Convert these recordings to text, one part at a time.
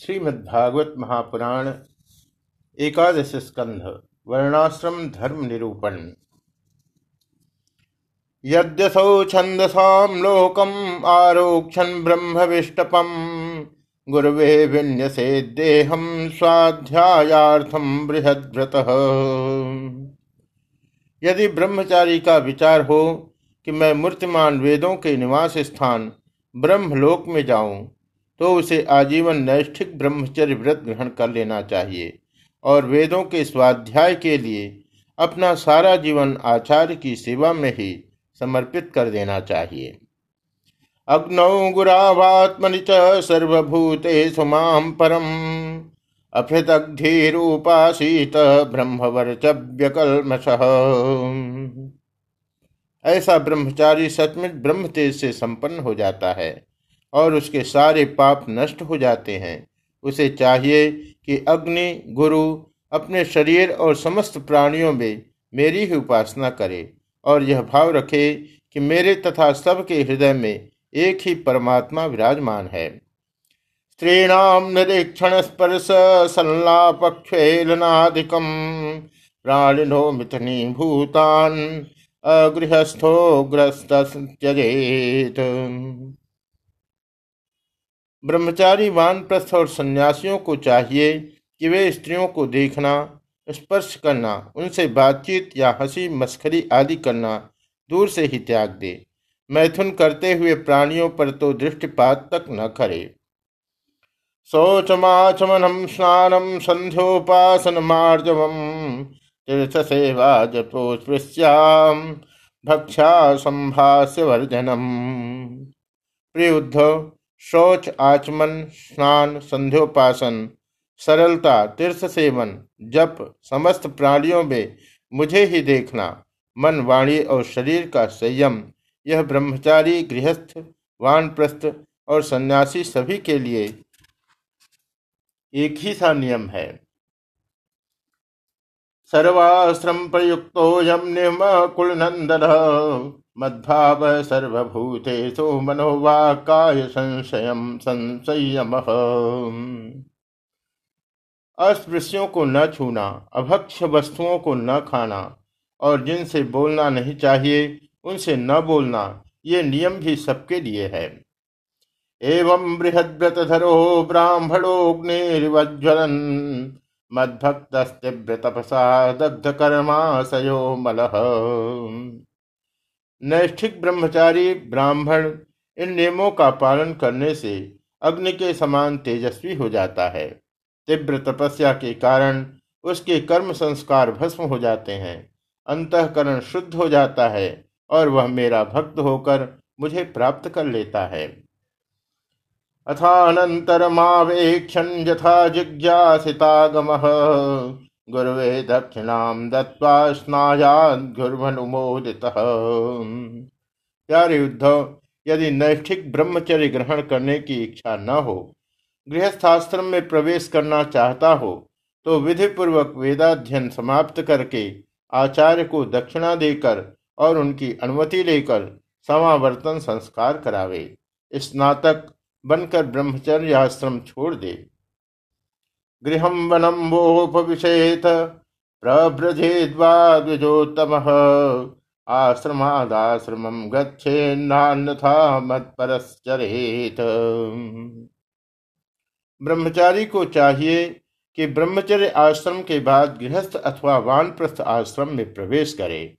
श्रीमद्भागवत महापुराण एकादश स्कंध वर्णाश्रम धर्म निरूपण। यद्यसौ छंदसाम लोकम आरोक्षण ब्रह्मविष्टपम गुरुवे विन्यसे देहम स्वाध्यायार्थम बृहद्रत यदि ब्रह्मचारी का विचार हो कि मैं मूर्तिमान वेदों के निवास स्थान ब्रह्मलोक में जाऊँ तो उसे आजीवन नैष्ठिक ब्रह्मचर्य व्रत ग्रहण कर लेना चाहिए और वेदों के स्वाध्याय के लिए अपना सारा जीवन आचार्य की सेवा में ही समर्पित कर देना चाहिए। अग्नौ गुरावात्मनि च सर्वभूते सुमाम परम। अभृतग्धीरूपासीत ब्रह्मवर्चव्यकल्मश ऐसा ब्रह्मचारी सचमुच ब्रह्म तेज से संपन्न हो जाता है। और उसके सारे पाप नष्ट हो जाते हैं। उसे चाहिए कि अग्नि, गुरु अपने शरीर और समस्त प्राणियों में मेरी ही उपासना करे और यह भाव रखे कि मेरे तथा सबके हृदय में एक ही परमात्मा विराजमान है। स्त्रीणाम निरीक्षण स्पर्श संलापक्षेलनादिकम प्राणिनो मिथनी भूतान अगृहस्थो ग्रस्त त्यजेत ब्रह्मचारी वानप्रस्थ और सन्यासियों को चाहिए कि वे स्त्रियों को देखना, स्पर्श करना, उनसे बातचीत या हँसी मस्खरी आदि करना दूर से ही त्याग दे। मैथुन करते हुए प्राणियों पर तो दृष्टिपात तक न करे। शौचमाचमनम, स्नानम, संध्योपासन मार्जवम तीर्थ सेवा जपोस्पृश्याम भक्षा संभाष्य वर्जनम प्रिय उद्धव शौच, आचमन, स्नान, संध्योपासन, सरलता, तीर्थ सेवन, जप समस्त प्राणियों में मुझे ही देखना, मन, वाणी और शरीर का संयम। यह ब्रह्मचारी, गृहस्थ, वानप्रस्थ और सन्यासी सभी के लिए एक ही सा नियम है। सर्वाश्रम प्रयुक्तो यम निम मद्भाव सर्वभूते सर्वभूतेषु मनोवाकाय संशय संशयम अस्पृश्यों को न छूना, अभक्ष वस्तुओं को न खाना और जिनसे बोलना नहीं चाहिए, उनसे न बोलना, ये नियम भी सबके लिए है। एवं बृहद्रतधरो ब्राह्मणोग्निर्वज्वलन मद्भक्त तपसा दग्ध कर्माशयो मलह नैष्ठिक ब्रह्मचारी, ब्राह्मण, इन नियमों का पालन करने से अग्नि के समान तेजस्वी हो जाता है। तीव्र तपस्या के कारण उसके कर्म संस्कार भस्म हो जाते हैं। अंतकरण शुद्ध हो जाता है और वह मेरा भक्त होकर मुझे प्राप्त कर लेता है। अथानन्तरमावेक्षन् यथा जिज्ञासितागमः। गुरुवे दक्षिणाम दत्वा स्नायादुर्भनुमोदित प्यारे उद्धव यदि नैष्ठिक ब्रह्मचर्य ग्रहण करने की इच्छा न हो, गृहस्थाश्रम में प्रवेश करना चाहता हो तो विधि पूर्वक वेदाध्ययन समाप्त करके आचार्य को दक्षिणा देकर और उनकी अनुमति लेकर समावर्तन संस्कार करावे। स्नातक बनकर ब्रह्मचर्य आश्रम छोड़ दे। गृह वनम वोपविशेत प्रभ्रजेद्वाद्विजोत्तम आश्रमादाश्रम गच्छेन्नान्यथा मत्परश्चरेत। ब्रह्मचारी को चाहिए कि ब्रह्मचर्य आश्रम के बाद गृहस्थ अथवा वानप्रस्थ आश्रम में प्रवेश करे।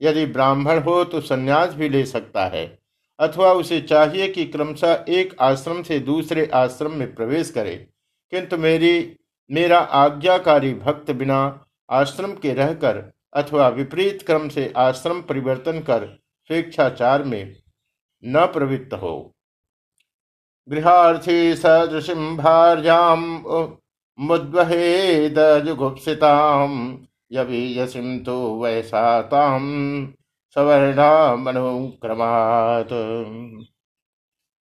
यदि ब्राह्मण हो तो संन्यास भी ले सकता है, अथवा उसे चाहिए कि क्रमशः एक आश्रम से दूसरे आश्रम में प्रवेश करे। किंतु मेरी मेरा आज्ञाकारी भक्त बिना आश्रम के रहकर अथवा विपरीत क्रम से आश्रम परिवर्तन कर स्वेच्छाचार में न प्रवृत्त हो। गृहार्थी सदृशिम भार्याम मुद्वहेदजुगुप्सिताम यवीयसिम तो वैसाताम सवर्णा मनुक्रमात्।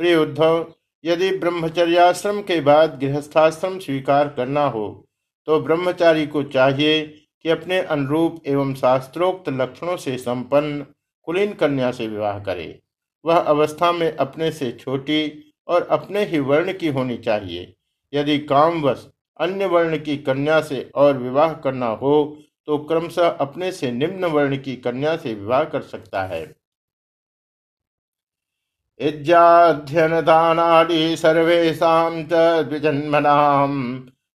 प्रिय उद्धव यदि ब्रह्मचर्याश्रम के बाद गृहस्थाश्रम स्वीकार करना हो तो ब्रह्मचारी को चाहिए कि अपने अनुरूप एवं शास्त्रोक्त लक्षणों से संपन्न कुलीन कन्या से विवाह करे। वह अवस्था में अपने से छोटी और अपने ही वर्ण की होनी चाहिए। यदि कामवश अन्य वर्ण की कन्या से और विवाह करना हो तो क्रमशः अपने से निम्न वर्ण की कन्या से विवाह कर सकता है। इज्जाध्ययन दानादि सर्वेशा द्विजन्मनाम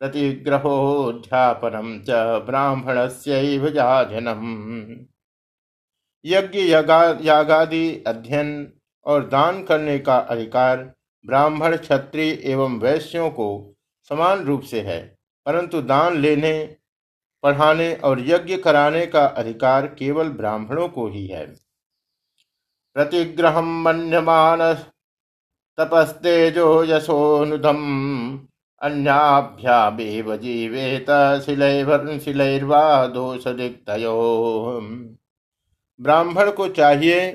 प्रतिग्रहोध्यापनम च ब्राह्मण से यज्ञ यागादि अध्ययन और दान करने का अधिकार ब्राह्मण, क्षत्रिय एवं वैश्यों को समान रूप से है, परंतु दान लेने, पढ़ाने और यज्ञ कराने का अधिकार केवल ब्राह्मणों को ही है। प्रतिग्रह मन्यमान तपस्तेजो यशोनुधम अन्याभ्यामेव जीवेत शिलैर्वा दोष ब्राह्मण को चाहिए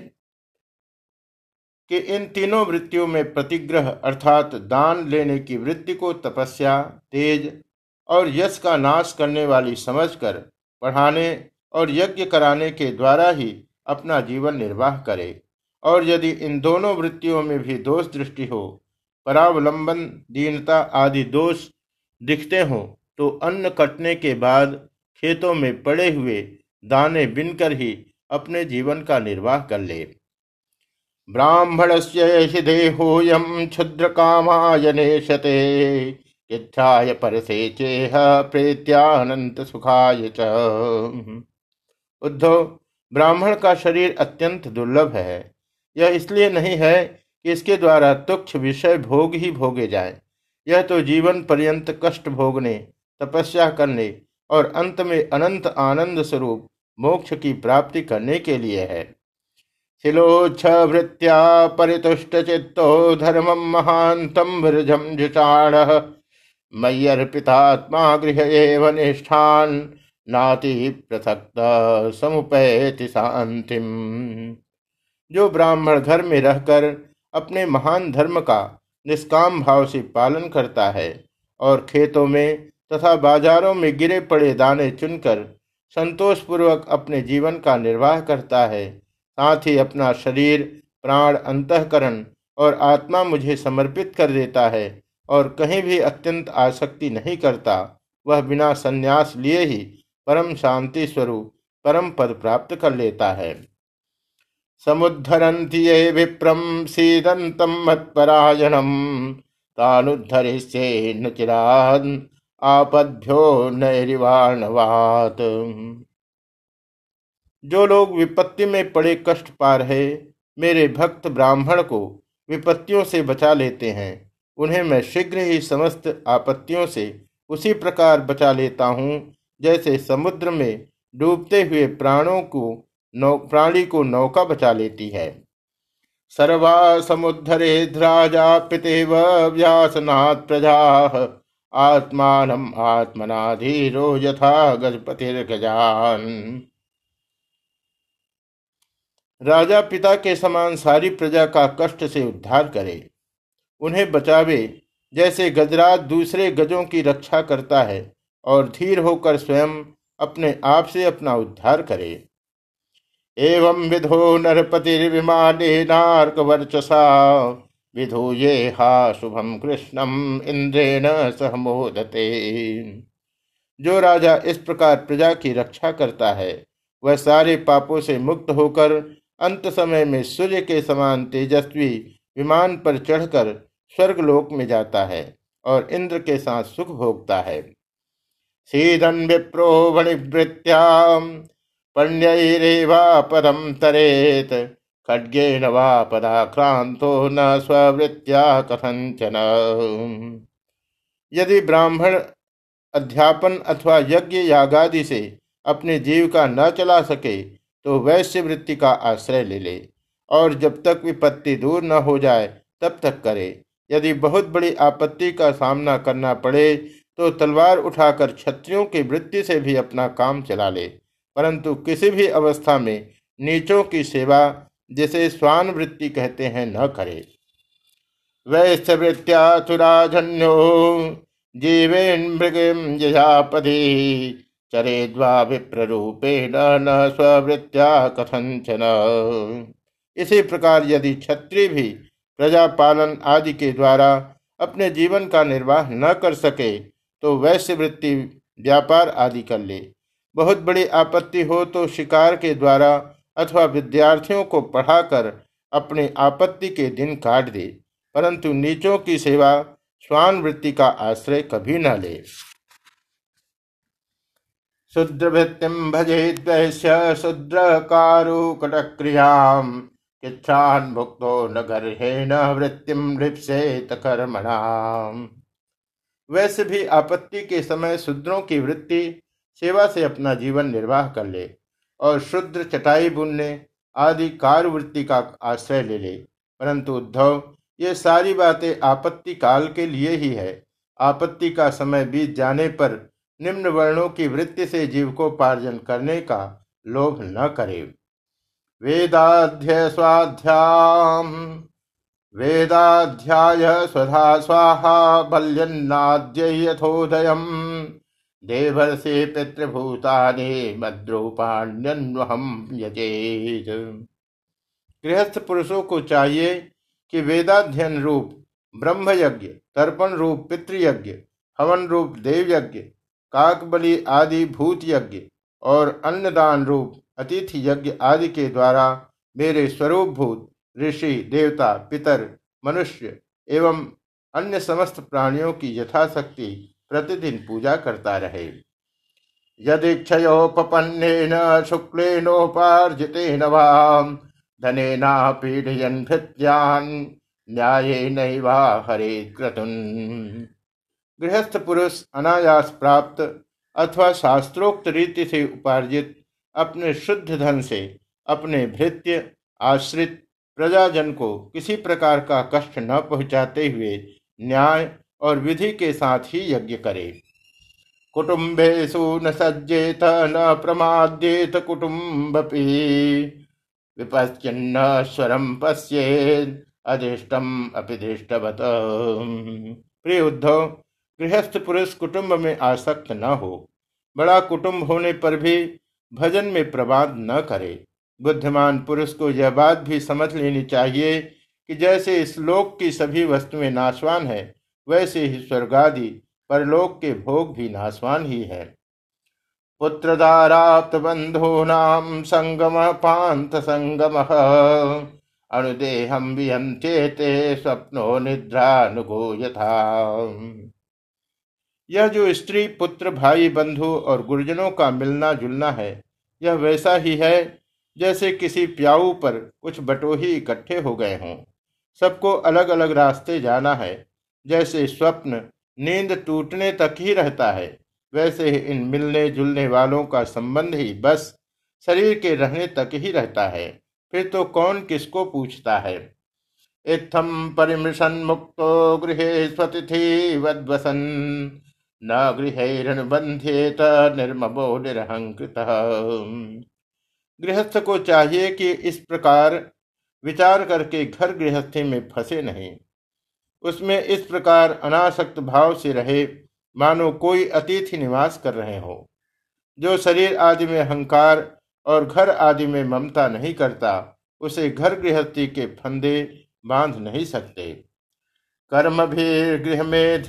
कि इन तीनों वृत्तियों में प्रतिग्रह अर्थात दान लेने की वृत्ति को तपस्या, तेज और यश का नाश करने वाली समझकर पढ़ाने और यज्ञ कराने के द्वारा ही अपना जीवन निर्वाह करे। और यदि इन दोनों वृत्तियों में भी दोष दृष्टि हो, परावलंबन, दीनता आदि दोष दिखते हो तो अन्न कटने के बाद खेतों में पड़े हुए दाने बिनकर ही अपने जीवन का निर्वाह कर ले। ब्राह्मण से देहोयम क्षुद्र कामायनेशते इच्छाय परसे चेह प्रेत्यानंत सुखाय च। उद्धव, ब्राह्मण का शरीर अत्यंत दुर्लभ है। यह इसलिए नहीं है कि इसके द्वारा तुक्ष विषय भोग ही भोगे जाए। यह तो जीवन पर्यंत कष्ट भोगने, तपस्या करने और अंत में अनंत आनंद स्वरूप मोक्ष की प्राप्ति करने के लिए है। शिलोच्छ वृत्त्या परितुष्ट चित्तो धर्म महांतम विरजम जुषाण। मय्यर्पितात्मा गृह एव निष्ठान, नाति पृथक समुपैति शांतिम जो ब्राह्मण घर में रहकर अपने महान धर्म का निष्काम भाव से पालन करता है और खेतों में तथा बाजारों में गिरे पड़े दाने चुनकर संतोषपूर्वक अपने जीवन का निर्वाह करता है, साथ ही अपना शरीर, प्राण, अंतकरण और आत्मा मुझे समर्पित कर देता है और कहीं भी अत्यंत आसक्ति नहीं करता, वह बिना संन्यास लिए ही परम शांति स्वरूप, परम पद प्राप्त कर लेता है। समुद्धरन्ति ये विप्रम सीदंतम मत्परायणम। तानुद्धरिष्ये न चिराद आपद्यो नैरिवाणवात। जो लोग विपत्ति में पड़े कष्ट पा रहे, मेरे भक्त ब्राह्मण को विपत्तियों से बचा लेते हैं। उन्हें मैं शीघ्र ही समस्त आपत्तियों से उसी प्रकार बचा लेता हूँ, जैसे समुद्र में डूबते हुए प्राणों को नौ प्राणी को नौका बचा लेती है। सर्वा समुद्धरे राजा पितेव व्यासनाथ प्रजा। आत्मान आत्मनाधीरो यथा गजपतिर्गजान। राजा पिता के समान सारी प्रजा का कष्ट से उद्धार करे। उन्हें बचावे, जैसे गजराज दूसरे गजों की रक्षा करता है, और धीर होकर स्वयं अपने आप से अपना उद्धार करे। एवं विधो नार्क वर्चसा विधूये हा शुभम कृष्णम इंद्रेण सहमोदते जो राजा इस प्रकार प्रजा की रक्षा करता है, वह सारे पापों से मुक्त होकर अंत समय में सूर्य के समान तेजस्वी विमान पर चढ़कर स्वर्गलोक में जाता है और इंद्र के साथ सुख भोगता है। सीधन विप्रो वणिवृत्या पण्यरेवा पदम तरेत। खड्गेन वा पदाक्रांतो न स्ववृत्या कथंचन यदि ब्राह्मण अध्यापन अथवा यज्ञ यागादि से अपने जीव का न चला सके तो वैश्य वृत्ति का आश्रय ले ले, और जब तक विपत्ति दूर न हो जाए, तब तक करे। यदि बहुत बड़ी आपत्ति का सामना करना पड़े तो तलवार उठाकर क्षत्रियों की वृत्ति से भी अपना काम चला ले। परंतु किसी भी अवस्था में नीचों की सेवा, जिसे स्वान वृत्ति कहते हैं, न करे। वैश्य वृत्त्याथुराजन्यो जीवेन मृगम यजापति चरेद्वा विप्ररूपेण न स्ववृत्त्या कथंचन इसी प्रकार यदि क्षत्रिय भी प्रजा पालन आदि के द्वारा अपने जीवन का निर्वाह न कर सके तो वैश्य वृत्ति व्यापार आदि कर ले। बहुत बड़ी आपत्ति हो तो शिकार के द्वारा अथवा विद्यार्थियों को पढ़ाकर अपने आपत्ति के दिन काट दे, परंतु नीचों की सेवा स्वान वृत्ति का आश्रय कभी न ले। शूद्रवृत्तिम भजे द्वैश्य शूद्र कारुकटक्रियाम इच्छान भुक्तो न वृत्तिम वैसे भी आपत्ति के समय शूद्रों की वृत्ति सेवा से अपना जीवन निर्वाह कर ले और शुद्र चटाई बुनने आदि कारवृत्ति का आश्रय ले ले। परंतु उद्धव, ये सारी बातें आपत्ति काल के लिए ही है। आपत्ति का समय बीत जाने पर निम्न वर्णों की वृत्ति से जीव को पार्जन करने का लोभ न करे। वेदाध्य स्वाध्याम, वेदाध्याय स्वधा स्वाहा बल्यन्नाद्य यथोदयम् देवर्षि पितृभूतानि मद्रूपाण्यन्वहम यजेत। गृहस्थ पुरुषों को चाहिए कि वेदाध्ययन रूप ब्रह्म यज्ञ तर्पण रूप, पितृयज्ञ, हवन रूप देव यज्ञ काकबली आदि भूत यज्ञ और अन्नदान रूप, अतिथि यज्ञ आदि के द्वारा मेरे स्वरूप भूत ऋषि, देवता, पितर, मनुष्य एवं अन्य समस्त प्राणियों की यथाशक्ति प्रतिदिन पूजा करता रहे। यदीक्षयोपन्नेन शुक्लेनोपार्जितेन वाम, धनेना पीढ़यन भृत्यान न्याय नैवा हरे क्रतुन। गृहस्थ पुरुष अनायास प्राप्त अथवा शास्त्रोक्त रीति से उपार्जित अपने शुद्ध धन से अपने भृत्य आश्रित प्रजाजन को किसी प्रकार का कष्ट न पहुंचाते हुए न्याय और विधि के साथ ही यज्ञ करे। कुटुम्बेशु न सज्जेत, न प्रमाद्येत कुटुम्ब विपश्चिन्न स्वरम पश्ये अधिष्टम अपिदृष्टवत प्रिय उद्धव गृहस्थ पुरुष कुटुंब में आसक्त न हो। बड़ा कुटुंब होने पर भी भजन में प्रवाद न करे। बुद्धिमान पुरुष को यह बात भी समझ लेनी चाहिए कि जैसे इस लोक की सभी वस्तुएँ नाशवान है वैसे ही स्वर्गादि परलोक के भोग भी नाशवान ही है। पुत्रदाराप्त नाम संगम पांत संगम अनुदेहम विहंचेते स्वप्नो निद्रानुगो यथा यह जो स्त्री, पुत्र, भाई, बंधु और गुरुजनों का मिलना जुलना है, यह वैसा ही है जैसे किसी प्याऊ पर कुछ बटोही इकट्ठे हो गए हों। सबको अलग अलग रास्ते जाना है जैसे स्वप्न नींद टूटने तक ही रहता है, वैसे ही इन मिलने जुलने वालों का संबंध ही बस शरीर के रहने तक ही रहता है। फिर तो कौन किसको पूछता है? इत्थम परिमृशन मुक्तो गृह स्वतिथि वद्वसन। न गृहबंध्येत निर्ममो निरहंकृत गृहस्थ को चाहिए कि इस प्रकार विचार करके घर गृहस्थी में फंसे नहीं। उसमें इस प्रकार अनासक्त भाव से रहे, मानो कोई अतिथि निवास कर रहे हो। जो शरीर आदि में अहंकार और घर आदि में ममता नहीं करता, उसे घर गृहस्थी के फंदे बाँध नहीं सकते। कर्म भी गृह में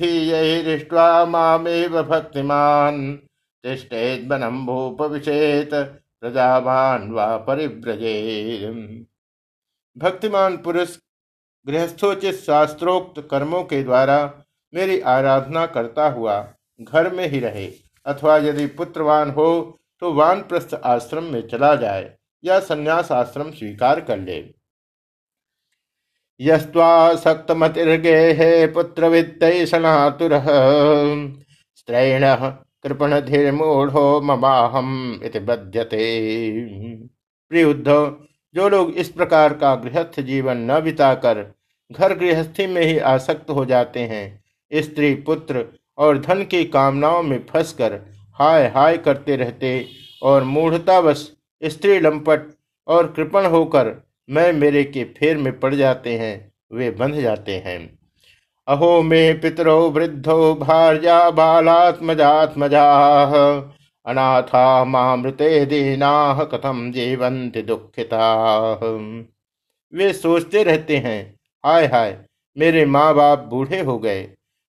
दृष्टवा मामेव भक्तिमान तिष्ठेत बनम भूपविषेत प्रजावान व परिव्रजे भक्तिमान पुरुष गृहस्थोचित शास्त्रोक्त कर्मों के द्वारा मेरी आराधना करता हुआ घर में ही रहे, अथवा यदि पुत्रवान हो तो वानप्रस्थ आश्रम में चला जाए या संन्यास आश्रम स्वीकार कर ले। यस्वासक्तमतिर्गे पुत्र वित्त सनातुर। स्त्रैण कृपण धीर मूढ़ो ममाहम इति बध्यते। प्रिय उद्धव जो लोग इस प्रकार का गृहस्थ जीवन न बिताकर घर गृहस्थी में ही आसक्त हो जाते हैं, स्त्री, पुत्र और धन की कामनाओं में फंसकर हाय हाय करते रहते और मूढ़तावश स्त्री लंपट और कृपण होकर मैं मेरे के फेर में पड़ जाते हैं, वे बंध जाते हैं। अहो मे पितरो वृद्धो भार्या बालात्मजात्मजा। अनाथा मामृते दीना कथम जीवंत दुखिता। वे सोचते रहते हैं, हाय हाय, मेरे माँ बाप बूढ़े हो गए,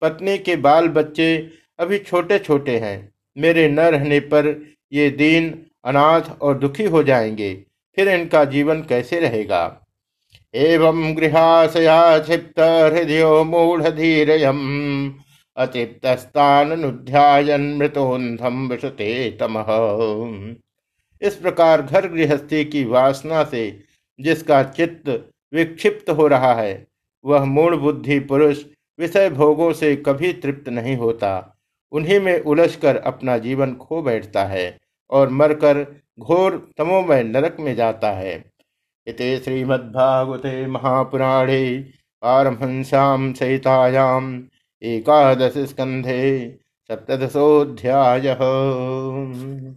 पत्नी के बाल बच्चे अभी छोटे छोटे हैं, मेरे न रहने पर ये दीन अनाथ और दुखी हो जाएँगे, फिर इनका जीवन कैसे रहेगा? एवं गृहाशया क्षिप्त हृदय मूढ़ धीरयम अतिप्तस्तानुध्यायन मृतोन्धम विशते तमह इस प्रकार घर गृहस्थी की वासना से जिसका चित्त विक्षिप्त हो रहा है, वह मूल बुद्धि पुरुष विषय भोगों से कभी तृप्त नहीं होता। उन्हीं में उलझकर अपना जीवन खो बैठता है और मरकर घोर तमोमय नरक में जाता है। इति श्रीमद्भागवते महापुराणे पारमहंस्यां सहितायाम् एकादश स्कंधे सप्तशोध्याय